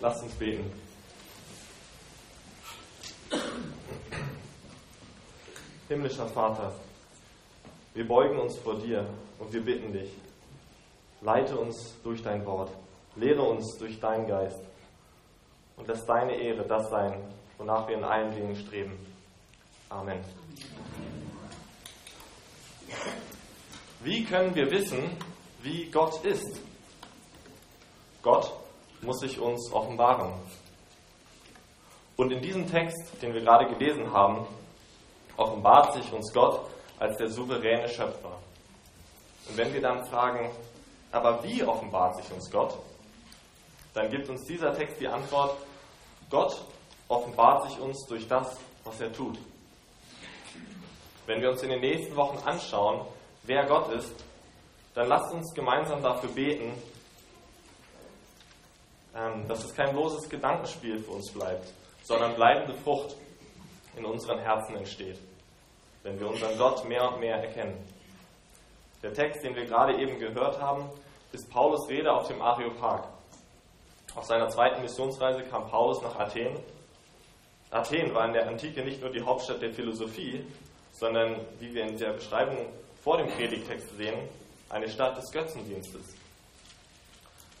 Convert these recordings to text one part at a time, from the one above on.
Lasst uns beten. Himmlischer Vater, wir beugen uns vor dir und wir bitten dich, leite uns durch dein Wort, lehre uns durch deinen Geist und lass deine Ehre das sein, wonach wir in allen Dingen streben. Amen. Wie können wir wissen, wie Gott ist? Gott muss sich uns offenbaren. Und in diesem Text, den wir gerade gelesen haben, offenbart sich uns Gott als der souveräne Schöpfer. Und wenn wir dann fragen, aber wie offenbart sich uns Gott? Dann gibt uns dieser Text die Antwort, Gott offenbart sich uns durch das, was er tut. Wenn wir uns in den nächsten Wochen anschauen, wer Gott ist, dann lasst uns gemeinsam dafür beten, dass es kein bloßes Gedankenspiel für uns bleibt, sondern bleibende Frucht in unseren Herzen entsteht, wenn wir unseren Gott mehr und mehr erkennen. Der Text, den wir gerade eben gehört haben, ist Paulus Rede auf dem Areopag. Auf seiner zweiten Missionsreise kam Paulus nach Athen. Athen war in der Antike nicht nur die Hauptstadt der Philosophie, sondern, wie wir in der Beschreibung vor dem Predigtext sehen, eine Stadt des Götzendienstes.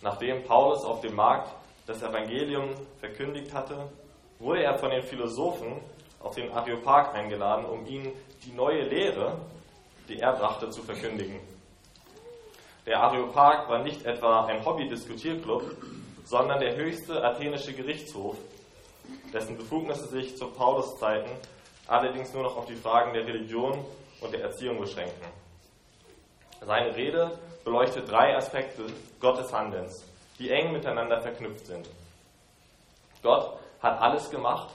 Nachdem Paulus auf dem Markt das Evangelium verkündigt hatte, wurde er von den Philosophen auf den Areopag eingeladen, um ihnen die neue Lehre, die er brachte, zu verkündigen. Der Areopag war nicht etwa ein Hobby-Diskutierclub, sondern der höchste athenische Gerichtshof, dessen Befugnisse sich zu Paulus Zeiten allerdings nur noch auf die Fragen der Religion und der Erziehung beschränken. Seine Rede beleuchtet drei Aspekte Gottes Handelns, die eng miteinander verknüpft sind. Gott hat alles gemacht,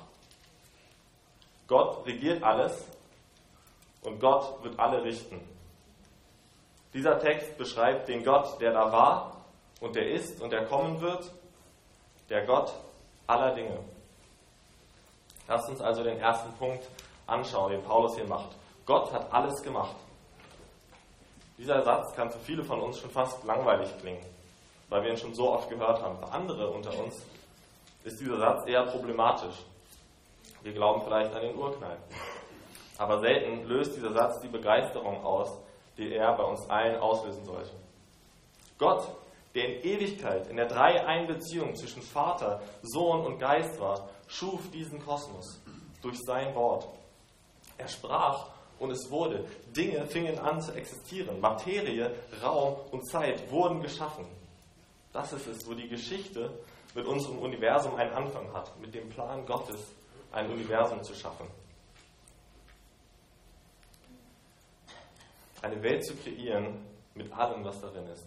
Gott regiert alles und Gott wird alle richten. Dieser Text beschreibt den Gott, der da war und der ist und der kommen wird, der Gott aller Dinge. Lasst uns also den ersten Punkt anschauen, den Paulus hier macht. Gott hat alles gemacht. Dieser Satz kann für viele von uns schon fast langweilig klingen, weil wir ihn schon so oft gehört haben. Für andere unter uns ist dieser Satz eher problematisch. Wir glauben vielleicht an den Urknall. Aber selten löst dieser Satz die Begeisterung aus, die er bei uns allen auslösen sollte. Gott, der in Ewigkeit in der Drei-Ein-Beziehung zwischen Vater, Sohn und Geist war, schuf diesen Kosmos durch sein Wort. Er sprach und es wurde. Dinge fingen an zu existieren. Materie, Raum und Zeit wurden geschaffen. Das ist es, wo die Geschichte mit unserem Universum einen Anfang hat, mit dem Plan Gottes, ein Universum zu schaffen. Eine Welt zu kreieren mit allem, was darin ist.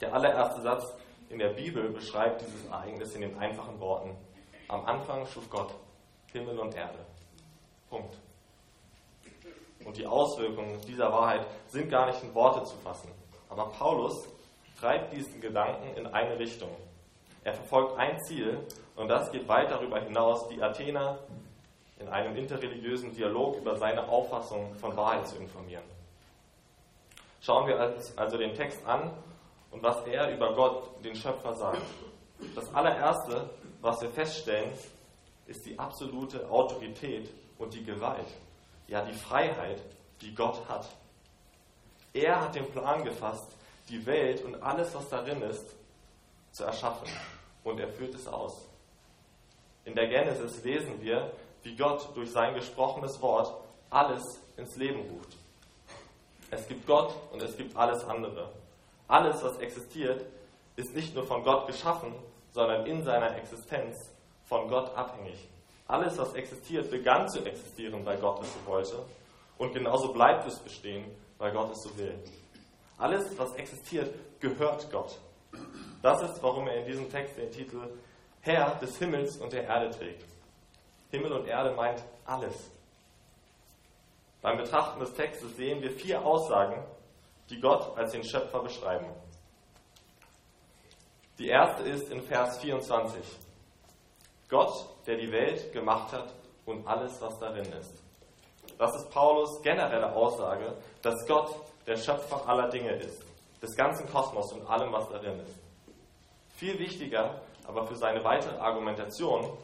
Der allererste Satz in der Bibel beschreibt dieses Ereignis in den einfachen Worten. Am Anfang schuf Gott Himmel und Erde. Punkt und die Auswirkungen dieser Wahrheit sind gar nicht in Worte zu fassen. Aber Paulus treibt diesen Gedanken in eine Richtung. Er verfolgt ein Ziel und das geht weit darüber hinaus, die Athener in einem interreligiösen Dialog über seine Auffassung von Wahrheit zu informieren. Schauen wir also den Text an und was er über Gott, den Schöpfer, sagt. Das allererste, was wir feststellen, ist die absolute Autorität und die Gewalt ja die Freiheit, die Gott hat. Er hat den Plan gefasst, die Welt und alles, was darin ist, zu erschaffen. Und er führt es aus. In der Genesis lesen wir, wie Gott durch sein gesprochenes Wort alles ins Leben ruft. Es gibt Gott und es gibt alles andere. Alles, was existiert, ist nicht nur von Gott geschaffen, sondern in seiner Existenz von Gott abhängig. Alles, was existiert, begann zu existieren, weil Gott es so wollte. Und genauso bleibt es bestehen, weil Gott es so will. Alles, was existiert, gehört Gott. Das ist, warum er in diesem Text den Titel Herr des Himmels und der Erde trägt. Himmel und Erde meint alles. Beim Betrachten des Textes sehen wir vier Aussagen, die Gott als den Schöpfer beschreiben. Die erste ist in Vers 24. Gott, der die Welt gemacht hat und alles, was darin ist. Das ist Paulus generelle Aussage, dass Gott der Schöpfer aller Dinge ist, des ganzen Kosmos und allem, was darin ist. Viel wichtiger, aber für seine weitere Argumentation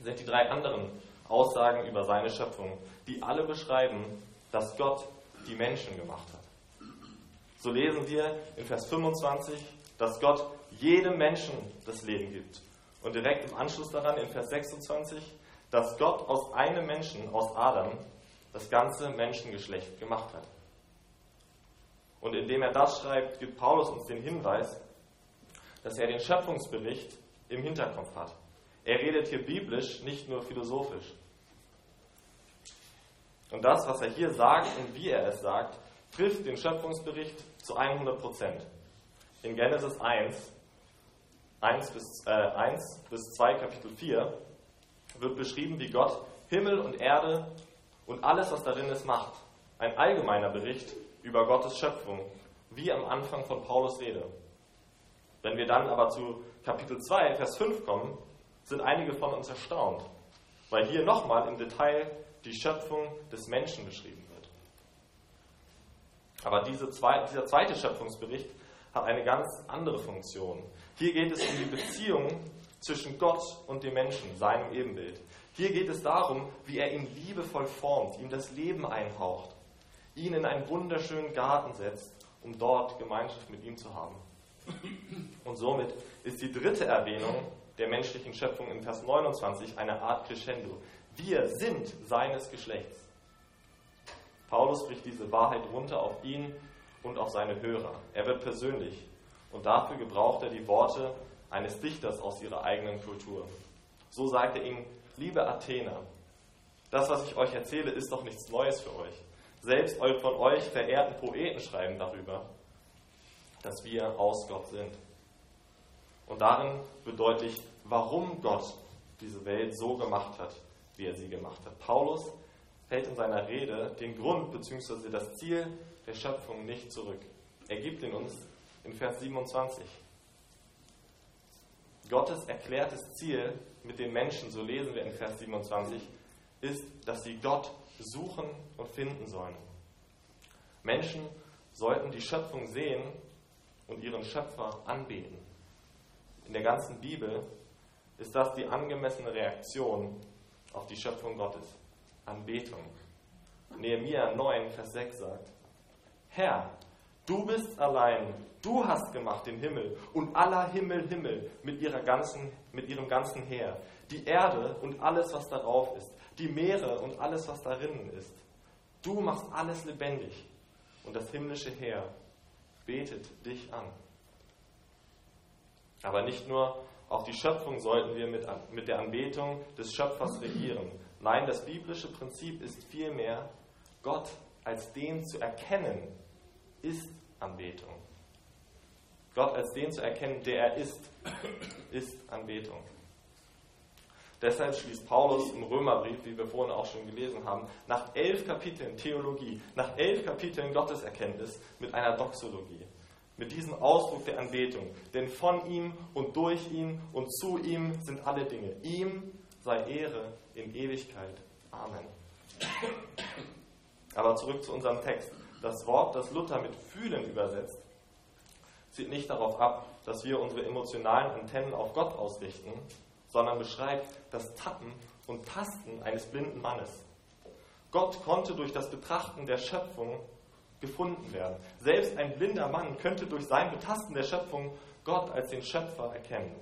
sind die drei anderen Aussagen über seine Schöpfung, die alle beschreiben, dass Gott die Menschen gemacht hat. So lesen wir in Vers 25, dass Gott jedem Menschen das Leben gibt. Und direkt im Anschluss daran in Vers 26, dass Gott aus einem Menschen, aus Adam, das ganze Menschengeschlecht gemacht hat. Und indem er das schreibt, gibt Paulus uns den Hinweis, dass er den Schöpfungsbericht im Hinterkopf hat. Er redet hier biblisch, nicht nur philosophisch. Und das, was er hier sagt und wie er es sagt, trifft den Schöpfungsbericht zu 100 Prozent. In Genesis 1, 1 bis, äh, 1 bis 2, Kapitel 4, wird beschrieben, wie Gott Himmel und Erde und alles, was darin ist, macht. Ein allgemeiner Bericht über Gottes Schöpfung, wie am Anfang von Paulus Rede. Wenn wir dann aber zu Kapitel 2, Vers 5 kommen, sind einige von uns erstaunt, weil hier nochmal im Detail die Schöpfung des Menschen beschrieben wird. Aber diese zwei, dieser zweite Schöpfungsbericht hat eine ganz andere Funktion. Hier geht es um die Beziehung zwischen Gott und dem Menschen, seinem Ebenbild. Hier geht es darum, wie er ihn liebevoll formt, ihm das Leben einhaucht, ihn in einen wunderschönen Garten setzt, um dort Gemeinschaft mit ihm zu haben. Und somit ist die dritte Erwähnung der menschlichen Schöpfung in Vers 29 eine Art Crescendo. Wir sind seines Geschlechts. Paulus bricht diese Wahrheit runter auf ihn und auf seine Hörer. Er wird persönlich und dafür gebraucht er die Worte eines Dichters aus ihrer eigenen Kultur. So sagt er ihnen, liebe Athener, das, was ich euch erzähle, ist doch nichts Neues für euch. Selbst von euch verehrten Poeten schreiben darüber, dass wir aus Gott sind. Und darin wird deutlich, warum Gott diese Welt so gemacht hat, wie er sie gemacht hat. Paulus hält in seiner Rede den Grund bzw. das Ziel der Schöpfung nicht zurück. Er gibt ihn uns in Vers 27. Gottes erklärtes Ziel mit den Menschen, so lesen wir in Vers 27, ist, dass sie Gott suchen und finden sollen. Menschen sollten die Schöpfung sehen und ihren Schöpfer anbeten. In der ganzen Bibel ist das die angemessene Reaktion auf die Schöpfung Gottes. Anbetung. Nehemiah 9, Vers 6 sagt, Herr, du bist allein, du hast gemacht den Himmel und aller Himmel Himmel mit, ihrer ganzen, mit ihrem ganzen Heer, die Erde und alles, was darauf ist, die Meere und alles, was darin ist. Du machst alles lebendig und das himmlische Heer betet dich an. Aber nicht nur auf die Schöpfung sollten wir mit, mit der Anbetung des Schöpfers regieren. Nein, das biblische Prinzip ist vielmehr, Gott als den zu erkennen, ist Anbetung. Gott als den zu erkennen, der er ist, ist Anbetung. Deshalb schließt Paulus im Römerbrief, wie wir vorhin auch schon gelesen haben, nach elf Kapiteln Theologie, nach elf Kapiteln Gotteserkenntnis mit einer Doxologie. Mit diesem Ausdruck der Anbetung. Denn von ihm und durch ihn und zu ihm sind alle Dinge. Ihm sei Ehre in Ewigkeit. Amen. Aber zurück zu unserem Text. Das Wort, das Luther mit fühlen übersetzt, zieht nicht darauf ab, dass wir unsere emotionalen Antennen auf Gott ausrichten, sondern beschreibt das Tappen und Tasten eines blinden Mannes. Gott konnte durch das Betrachten der Schöpfung gefunden werden. Selbst ein blinder Mann könnte durch sein Betasten der Schöpfung Gott als den Schöpfer erkennen.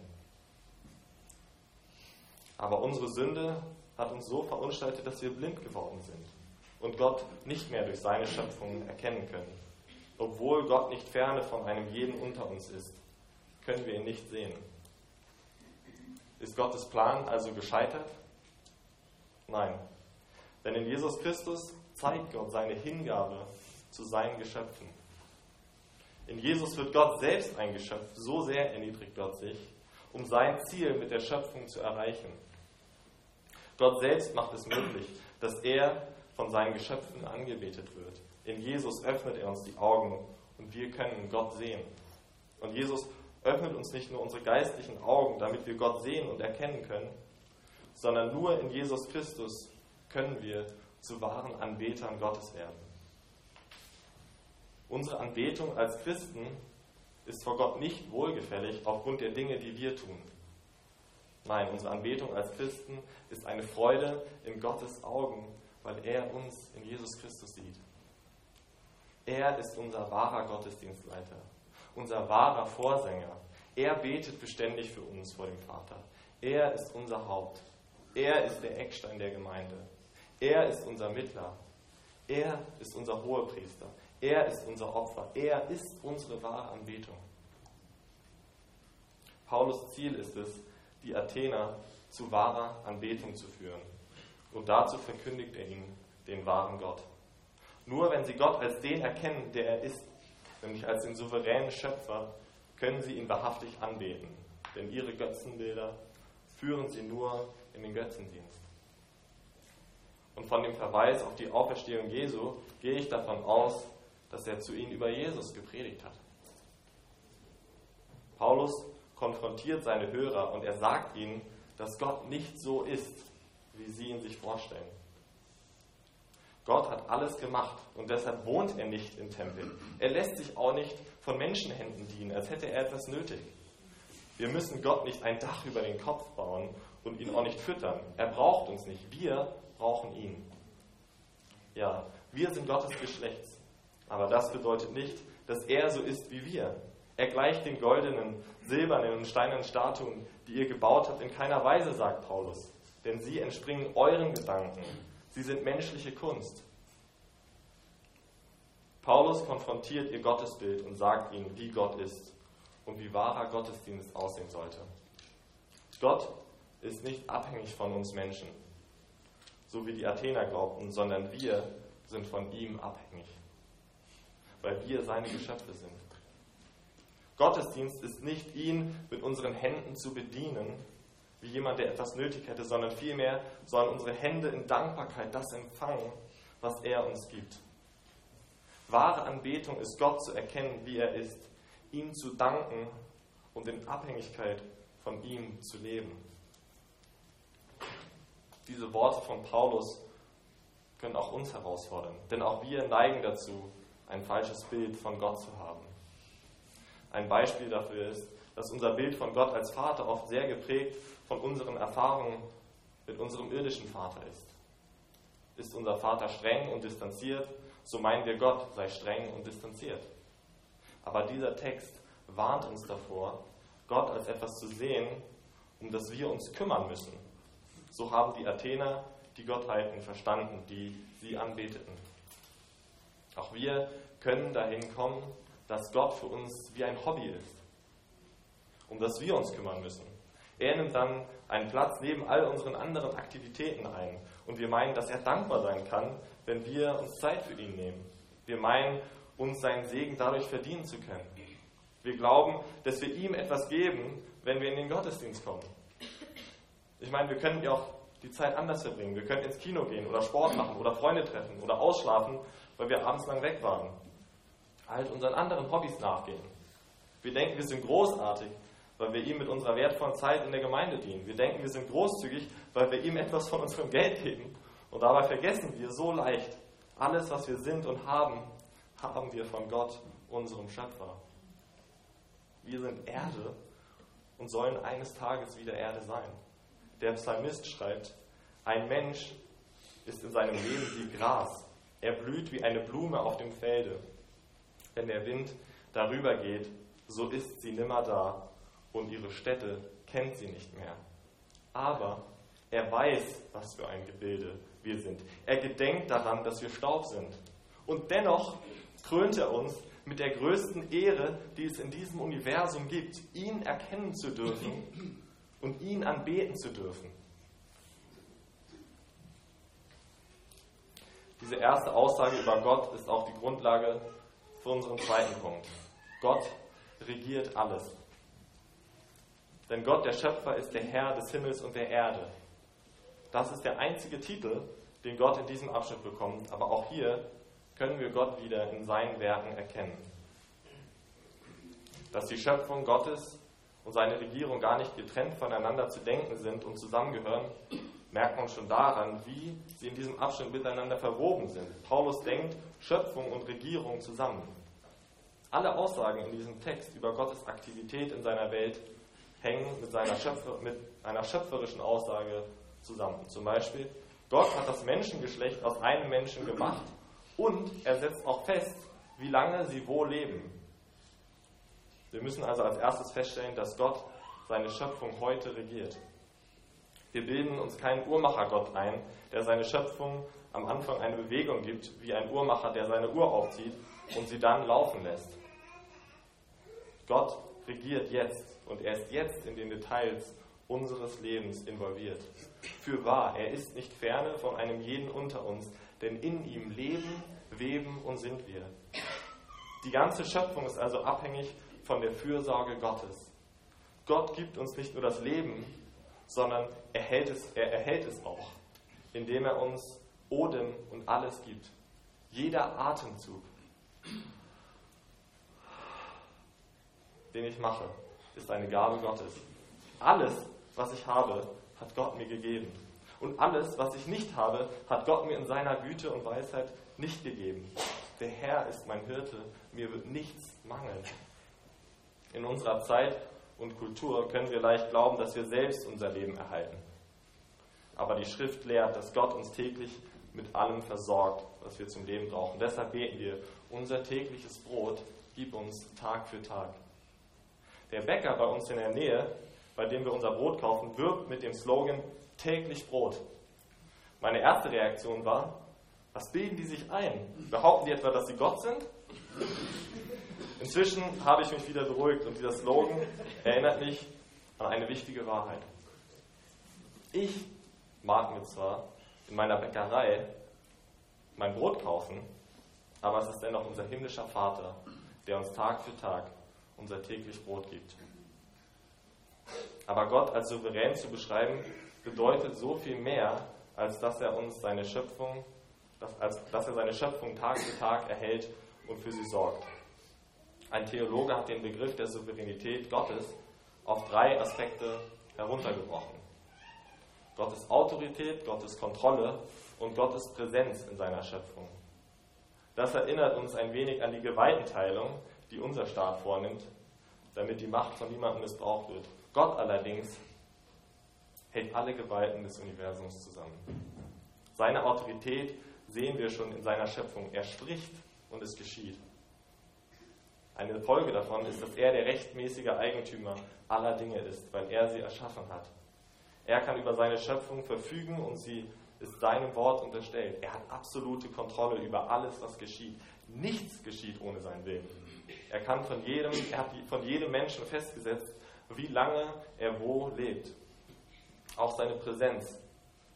Aber unsere Sünde hat uns so verunstaltet, dass wir blind geworden sind und Gott nicht mehr durch seine Schöpfung erkennen können. Obwohl Gott nicht ferne von einem jeden unter uns ist, können wir ihn nicht sehen. Ist Gottes Plan also gescheitert? Nein. Denn in Jesus Christus zeigt Gott seine Hingabe zu seinen Geschöpfen. In Jesus wird Gott selbst ein Geschöpf, so sehr erniedrigt Gott sich, um sein Ziel mit der Schöpfung zu erreichen. Gott selbst macht es möglich, dass er von seinen Geschöpfen angebetet wird. In Jesus öffnet er uns die Augen und wir können Gott sehen. Und Jesus öffnet uns nicht nur unsere geistlichen Augen, damit wir Gott sehen und erkennen können, sondern nur in Jesus Christus können wir zu wahren Anbetern Gottes werden. Unsere Anbetung als Christen ist vor Gott nicht wohlgefällig aufgrund der Dinge, die wir tun. Nein, unsere Anbetung als Christen ist eine Freude in Gottes Augen, weil er uns in Jesus Christus sieht. Er ist unser wahrer Gottesdienstleiter, unser wahrer Vorsänger. Er betet beständig für uns vor dem Vater. Er ist unser Haupt. Er ist der Eckstein der Gemeinde. Er ist unser Mittler. Er ist unser Hohepriester. Er ist unser Opfer. Er ist unsere wahre Anbetung. Paulus Ziel ist es, die Athener zu wahrer Anbetung zu führen. Und dazu verkündigt er ihnen den wahren Gott. Nur wenn sie Gott als den erkennen, der er ist, nämlich als den souveränen Schöpfer, können sie ihn wahrhaftig anbeten. Denn ihre Götzenbilder führen sie nur in den Götzendienst. Und von dem Verweis auf die Auferstehung Jesu gehe ich davon aus, dass er zu ihnen über Jesus gepredigt hat. Paulus konfrontiert seine Hörer und er sagt ihnen, dass Gott nicht so ist, wie sie ihn sich vorstellen. Gott hat alles gemacht und deshalb wohnt er nicht im Tempel. Er lässt sich auch nicht von Menschenhänden dienen, als hätte er etwas nötig. Wir müssen Gott nicht ein Dach über den Kopf bauen und ihn auch nicht füttern. Er braucht uns nicht. Wir brauchen ihn. Ja, wir sind Gottes Geschlechts. Aber das bedeutet nicht, dass er so ist wie wir. Er gleicht den goldenen, silbernen und steinernen Statuen, die ihr gebaut habt, in keiner Weise, sagt Paulus. Denn sie entspringen euren Gedanken. Sie sind menschliche Kunst. Paulus konfrontiert ihr Gottesbild und sagt ihnen, wie Gott ist und wie wahrer Gottesdienst aussehen sollte. Gott ist nicht abhängig von uns Menschen, so wie die Athener glaubten, sondern wir sind von ihm abhängig, weil wir seine Geschöpfe sind. Gottesdienst ist nicht ihn mit unseren Händen zu bedienen, wie jemand, der etwas nötig hätte, sondern vielmehr sollen unsere Hände in Dankbarkeit das empfangen, was er uns gibt. Wahre Anbetung ist Gott zu erkennen, wie er ist, ihm zu danken und in Abhängigkeit von ihm zu leben. Diese Worte von Paulus können auch uns herausfordern, denn auch wir neigen dazu, ein falsches Bild von Gott zu haben. Ein Beispiel dafür ist, dass unser Bild von Gott als Vater oft sehr geprägt von unseren Erfahrungen mit unserem irdischen Vater ist. Ist unser Vater streng und distanziert, so meinen wir, Gott sei streng und distanziert. Aber dieser Text warnt uns davor, Gott als etwas zu sehen, um das wir uns kümmern müssen. So haben die Athener die Gottheiten verstanden, die sie anbeteten. Auch wir können dahin kommen, dass Gott für uns wie ein Hobby ist, um das wir uns kümmern müssen. Er nimmt dann einen Platz neben all unseren anderen Aktivitäten ein und wir meinen, dass er dankbar sein kann, wenn wir uns Zeit für ihn nehmen. Wir meinen, uns seinen Segen dadurch verdienen zu können. Wir glauben, dass wir ihm etwas geben, wenn wir in den Gottesdienst kommen. Ich meine, wir können ja auch die Zeit anders verbringen. Wir können ins Kino gehen oder Sport machen oder Freunde treffen oder ausschlafen, weil wir abends lang weg waren halt unseren anderen Hobbys nachgehen. Wir denken, wir sind großartig, weil wir ihm mit unserer wertvollen Zeit in der Gemeinde dienen. Wir denken, wir sind großzügig, weil wir ihm etwas von unserem Geld geben. Und dabei vergessen wir so leicht, alles, was wir sind und haben, haben wir von Gott, unserem Schöpfer. Wir sind Erde und sollen eines Tages wieder Erde sein. Der Psalmist schreibt, ein Mensch ist in seinem Leben wie Gras. Er blüht wie eine Blume auf dem Felde wenn der Wind darüber geht, so ist sie nimmer da und ihre Stätte kennt sie nicht mehr. Aber er weiß, was für ein Gebilde wir sind. Er gedenkt daran, dass wir Staub sind. Und dennoch krönt er uns mit der größten Ehre, die es in diesem Universum gibt, ihn erkennen zu dürfen und ihn anbeten zu dürfen. Diese erste Aussage über Gott ist auch die Grundlage für unseren zweiten Punkt. Gott regiert alles. Denn Gott, der Schöpfer, ist der Herr des Himmels und der Erde. Das ist der einzige Titel, den Gott in diesem Abschnitt bekommt. Aber auch hier können wir Gott wieder in seinen Werken erkennen. Dass die Schöpfung Gottes und seine Regierung gar nicht getrennt voneinander zu denken sind und zusammengehören, merkt man schon daran, wie sie in diesem Abschnitt miteinander verwoben sind. Paulus denkt Schöpfung und Regierung zusammen. Alle Aussagen in diesem Text über Gottes Aktivität in seiner Welt hängen mit, seiner Schöpfer, mit einer schöpferischen Aussage zusammen. Zum Beispiel, Gott hat das Menschengeschlecht aus einem Menschen gemacht und er setzt auch fest, wie lange sie wo leben. Wir müssen also als erstes feststellen, dass Gott seine Schöpfung heute regiert. Wir bilden uns keinen Uhrmachergott ein, der seine Schöpfung am Anfang eine Bewegung gibt, wie ein Uhrmacher, der seine Uhr aufzieht und sie dann laufen lässt. Gott regiert jetzt und er ist jetzt in den Details unseres Lebens involviert. Für wahr, er ist nicht ferne von einem jeden unter uns, denn in ihm leben, weben und sind wir. Die ganze Schöpfung ist also abhängig von der Fürsorge Gottes. Gott gibt uns nicht nur das Leben, sondern er, hält es, er erhält es auch, indem er uns Odem und alles gibt. Jeder Atemzug, den ich mache, ist eine Gabe Gottes. Alles, was ich habe, hat Gott mir gegeben. Und alles, was ich nicht habe, hat Gott mir in seiner Güte und Weisheit nicht gegeben. Der Herr ist mein Hirte, mir wird nichts mangeln. In unserer Zeit und Kultur können wir leicht glauben, dass wir selbst unser Leben erhalten. Aber die Schrift lehrt, dass Gott uns täglich mit allem versorgt, was wir zum Leben brauchen. Deshalb beten wir, unser tägliches Brot gib uns Tag für Tag. Der Bäcker bei uns in der Nähe, bei dem wir unser Brot kaufen, wirbt mit dem Slogan täglich Brot. Meine erste Reaktion war, was bilden die sich ein? Behaupten die etwa, dass sie Gott sind? Inzwischen habe ich mich wieder beruhigt und dieser Slogan erinnert mich an eine wichtige Wahrheit. Ich mag mir zwar in meiner Bäckerei mein Brot kaufen, aber es ist dennoch unser himmlischer Vater, der uns Tag für Tag unser täglich Brot gibt. Aber Gott als souverän zu beschreiben, bedeutet so viel mehr, als dass er uns seine Schöpfung, als dass er seine Schöpfung Tag für Tag erhält und für sie sorgt. Ein Theologe hat den Begriff der Souveränität Gottes auf drei Aspekte heruntergebrochen. Gottes Autorität, Gottes Kontrolle und Gottes Präsenz in seiner Schöpfung. Das erinnert uns ein wenig an die Gewaltenteilung, die unser Staat vornimmt, damit die Macht von niemandem missbraucht wird. Gott allerdings hält alle Gewalten des Universums zusammen. Seine Autorität sehen wir schon in seiner Schöpfung. Er spricht und es geschieht. Eine Folge davon ist, dass er der rechtmäßige Eigentümer aller Dinge ist, weil er sie erschaffen hat. Er kann über seine Schöpfung verfügen und sie ist seinem Wort unterstellt. Er hat absolute Kontrolle über alles, was geschieht. Nichts geschieht ohne seinen Willen. Er kann von jedem, er hat von jedem Menschen festgesetzt, wie lange er wo lebt. Auch seine Präsenz,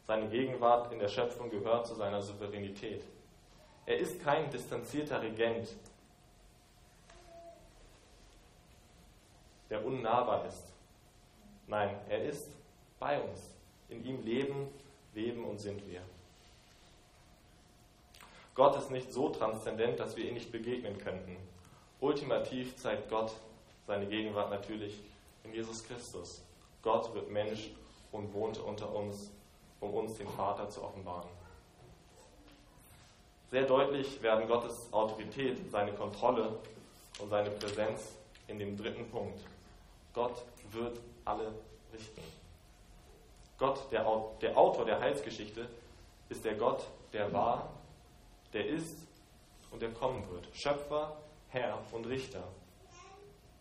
seine Gegenwart in der Schöpfung gehört zu seiner Souveränität. Er ist kein distanzierter Regent, der unnahbar ist. Nein, er ist bei uns. In ihm leben, leben und sind wir. Gott ist nicht so transzendent, dass wir ihm nicht begegnen könnten. Ultimativ zeigt Gott seine Gegenwart natürlich in Jesus Christus. Gott wird Mensch und wohnte unter uns, um uns den Vater zu offenbaren. Sehr deutlich werden Gottes Autorität, seine Kontrolle und seine Präsenz in dem dritten Punkt. Gott wird alle richten. Gott, der, der Autor der Heilsgeschichte, ist der Gott, der war, der ist und der kommen wird. Schöpfer, Herr und Richter.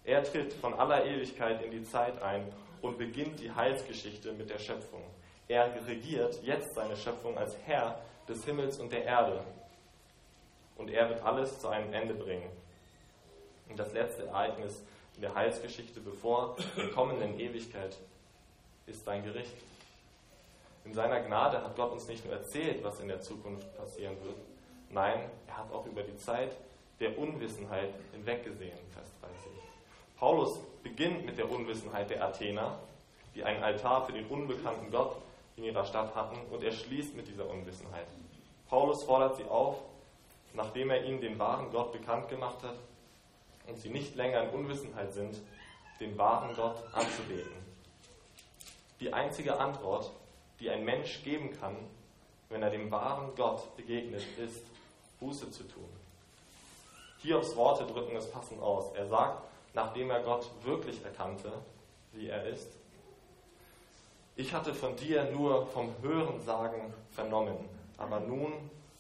Er tritt von aller Ewigkeit in die Zeit ein und beginnt die Heilsgeschichte mit der Schöpfung. Er regiert jetzt seine Schöpfung als Herr des Himmels und der Erde. Und er wird alles zu einem Ende bringen. Und das letzte Ereignis in der Heilsgeschichte bevor der kommenden Ewigkeit ist sein Gericht. In seiner Gnade hat Gott uns nicht nur erzählt, was in der Zukunft passieren wird, nein, er hat auch über die Zeit der Unwissenheit hinweggesehen, Vers 30. Paulus beginnt mit der Unwissenheit der Athener, die einen Altar für den unbekannten Gott in ihrer Stadt hatten, und er schließt mit dieser Unwissenheit. Paulus fordert sie auf, nachdem er ihnen den wahren Gott bekannt gemacht hat und sie nicht länger in Unwissenheit sind, den wahren Gott anzubeten. Die einzige Antwort die ein Mensch geben kann, wenn er dem wahren Gott begegnet, ist, Buße zu tun. Hiobs Worte drücken es passend aus. Er sagt, nachdem er Gott wirklich erkannte, wie er ist, ich hatte von dir nur vom Hörensagen vernommen, aber nun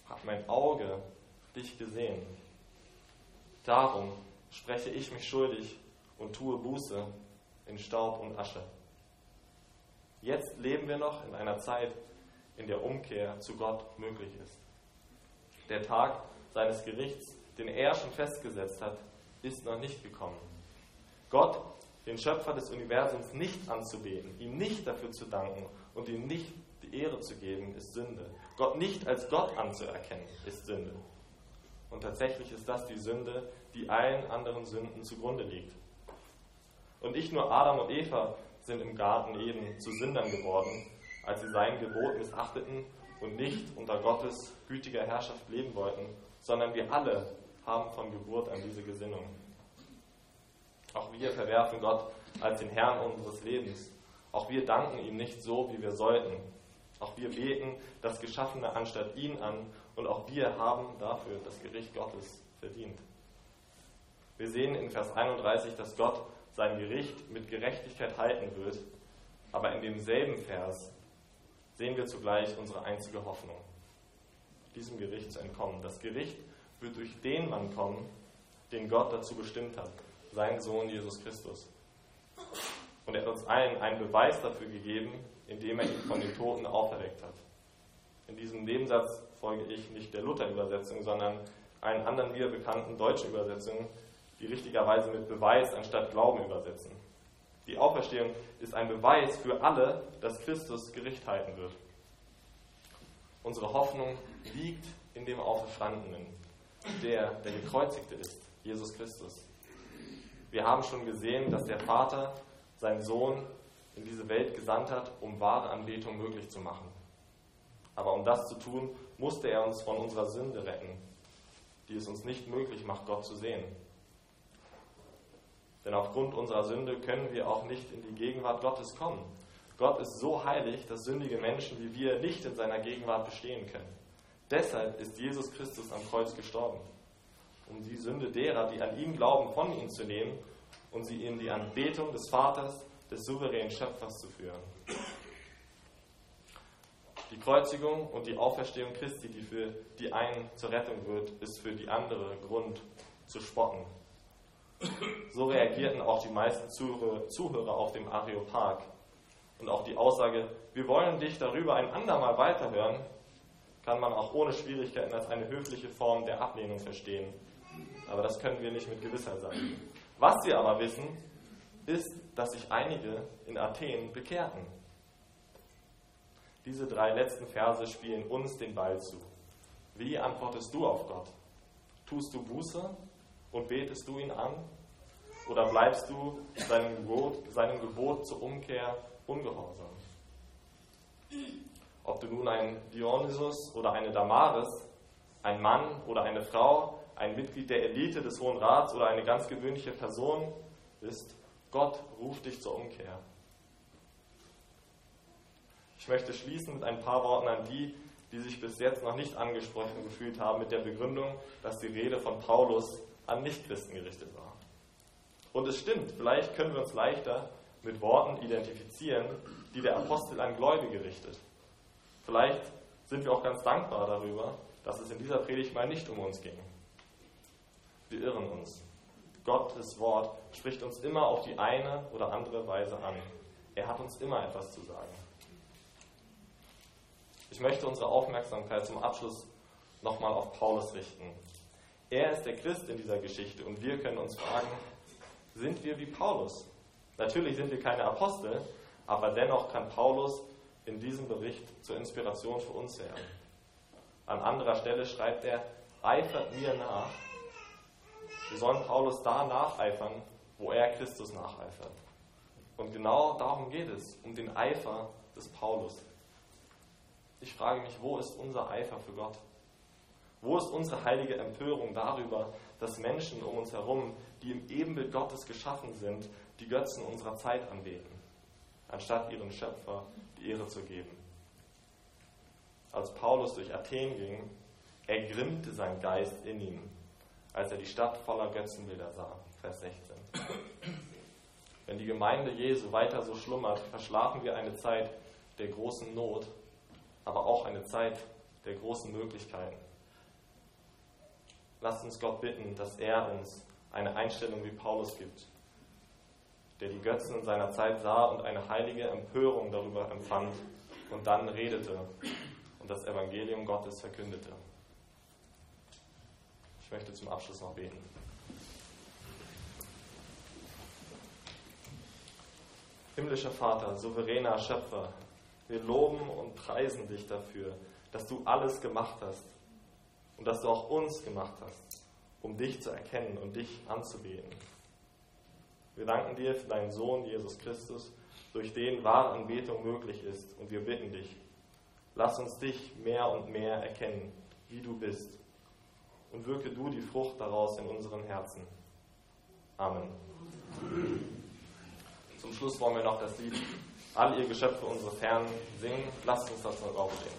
hat mein Auge dich gesehen. Darum spreche ich mich schuldig und tue Buße in Staub und Asche. Jetzt leben wir noch in einer Zeit, in der Umkehr zu Gott möglich ist. Der Tag seines Gerichts, den er schon festgesetzt hat, ist noch nicht gekommen. Gott, den Schöpfer des Universums, nicht anzubeten, ihm nicht dafür zu danken und ihm nicht die Ehre zu geben, ist Sünde. Gott nicht als Gott anzuerkennen, ist Sünde. Und tatsächlich ist das die Sünde, die allen anderen Sünden zugrunde liegt. Und nicht nur Adam und Eva sind im Garten Eden zu Sündern geworden, als sie sein Gebot missachteten und nicht unter Gottes gütiger Herrschaft leben wollten, sondern wir alle haben von Geburt an diese Gesinnung. Auch wir verwerfen Gott als den Herrn unseres Lebens. Auch wir danken ihm nicht so, wie wir sollten. Auch wir beten das Geschaffene anstatt ihn an und auch wir haben dafür das Gericht Gottes verdient. Wir sehen in Vers 31, dass Gott sein Gericht mit Gerechtigkeit halten wird, aber in demselben Vers sehen wir zugleich unsere einzige Hoffnung, diesem Gericht zu entkommen. Das Gericht wird durch den Mann kommen, den Gott dazu bestimmt hat, seinen Sohn Jesus Christus. Und er hat uns allen einen Beweis dafür gegeben, indem er ihn von den Toten auferweckt hat. In diesem Nebensatz folge ich nicht der Luther-Übersetzung, sondern einen anderen mir bekannten deutschen Übersetzungen, die richtigerweise mit Beweis anstatt Glauben übersetzen. Die Auferstehung ist ein Beweis für alle, dass Christus Gericht halten wird. Unsere Hoffnung liegt in dem Auferstandenen, der, der gekreuzigte ist, Jesus Christus. Wir haben schon gesehen, dass der Vater seinen Sohn in diese Welt gesandt hat, um wahre Anbetung möglich zu machen. Aber um das zu tun, musste er uns von unserer Sünde retten, die es uns nicht möglich macht, Gott zu sehen. Denn aufgrund unserer Sünde können wir auch nicht in die Gegenwart Gottes kommen. Gott ist so heilig, dass sündige Menschen wie wir nicht in seiner Gegenwart bestehen können. Deshalb ist Jesus Christus am Kreuz gestorben, um die Sünde derer, die an ihn glauben, von ihm zu nehmen und sie in die Anbetung des Vaters, des souveränen Schöpfers zu führen. Die Kreuzigung und die Auferstehung Christi, die für die einen zur Rettung wird, ist für die andere Grund zu spotten. So reagierten auch die meisten Zuhörer auf dem Areopag. Und auch die Aussage, wir wollen dich darüber ein andermal weiterhören, kann man auch ohne Schwierigkeiten als eine höfliche Form der Ablehnung verstehen. Aber das können wir nicht mit Gewissheit sagen. Was wir aber wissen, ist, dass sich einige in Athen bekehrten. Diese drei letzten Verse spielen uns den Ball zu. Wie antwortest du auf Gott? Tust du Buße und betest du ihn an? Oder bleibst du seinem Gebot, seinem Gebot zur Umkehr ungehorsam? Ob du nun ein Dionysus oder eine Damaris, ein Mann oder eine Frau, ein Mitglied der Elite des Hohen Rats oder eine ganz gewöhnliche Person bist, Gott ruft dich zur Umkehr. Ich möchte schließen mit ein paar Worten an die, die sich bis jetzt noch nicht angesprochen gefühlt haben, mit der Begründung, dass die Rede von Paulus an Nichtchristen gerichtet war. Und es stimmt, vielleicht können wir uns leichter mit Worten identifizieren, die der Apostel an Gläubige richtet. Vielleicht sind wir auch ganz dankbar darüber, dass es in dieser Predigt mal nicht um uns ging. Wir irren uns. Gottes Wort spricht uns immer auf die eine oder andere Weise an. Er hat uns immer etwas zu sagen. Ich möchte unsere Aufmerksamkeit zum Abschluss nochmal auf Paulus richten. Er ist der Christ in dieser Geschichte und wir können uns fragen, sind wir wie Paulus? Natürlich sind wir keine Apostel, aber dennoch kann Paulus in diesem Bericht zur Inspiration für uns werden. An anderer Stelle schreibt er, eifert mir nach. Wir sollen Paulus da nacheifern, wo er Christus nacheifert. Und genau darum geht es, um den Eifer des Paulus. Ich frage mich, wo ist unser Eifer für Gott? Wo ist unsere heilige Empörung darüber, dass Menschen um uns herum, die im Ebenbild Gottes geschaffen sind, die Götzen unserer Zeit anbeten, anstatt ihrem Schöpfer Ehre zu geben? Als Paulus durch Athen ging, ergrimmte sein Geist in ihm, als er die Stadt voller Götzenbilder sah. Vers 16. Wenn die Gemeinde Jesu weiter so schlummert, verschlafen wir eine Zeit der großen Not, aber auch eine Zeit der großen Möglichkeiten. Lasst uns Gott bitten, dass er uns eine Einstellung wie Paulus gibt, der die Götzen in seiner Zeit sah und eine heilige Empörung darüber empfand und dann redete und das Evangelium Gottes verkündete. Ich möchte zum Abschluss noch beten. Himmlischer Vater, souveräner Schöpfer, wir loben und preisen dich dafür, dass du alles gemacht hast und dass du auch uns gemacht hast, um dich zu erkennen und dich anzubeten. Wir danken dir für deinen Sohn Jesus Christus, durch den wahre Anbetung möglich ist. Und wir bitten dich, lass uns dich mehr und mehr erkennen, wie du bist. Und wirke du die Frucht daraus in unseren Herzen. Amen. Zum Schluss wollen wir noch das Lied All ihr Geschöpfe unsere Fernen singen. Lasst uns das noch aufstehen.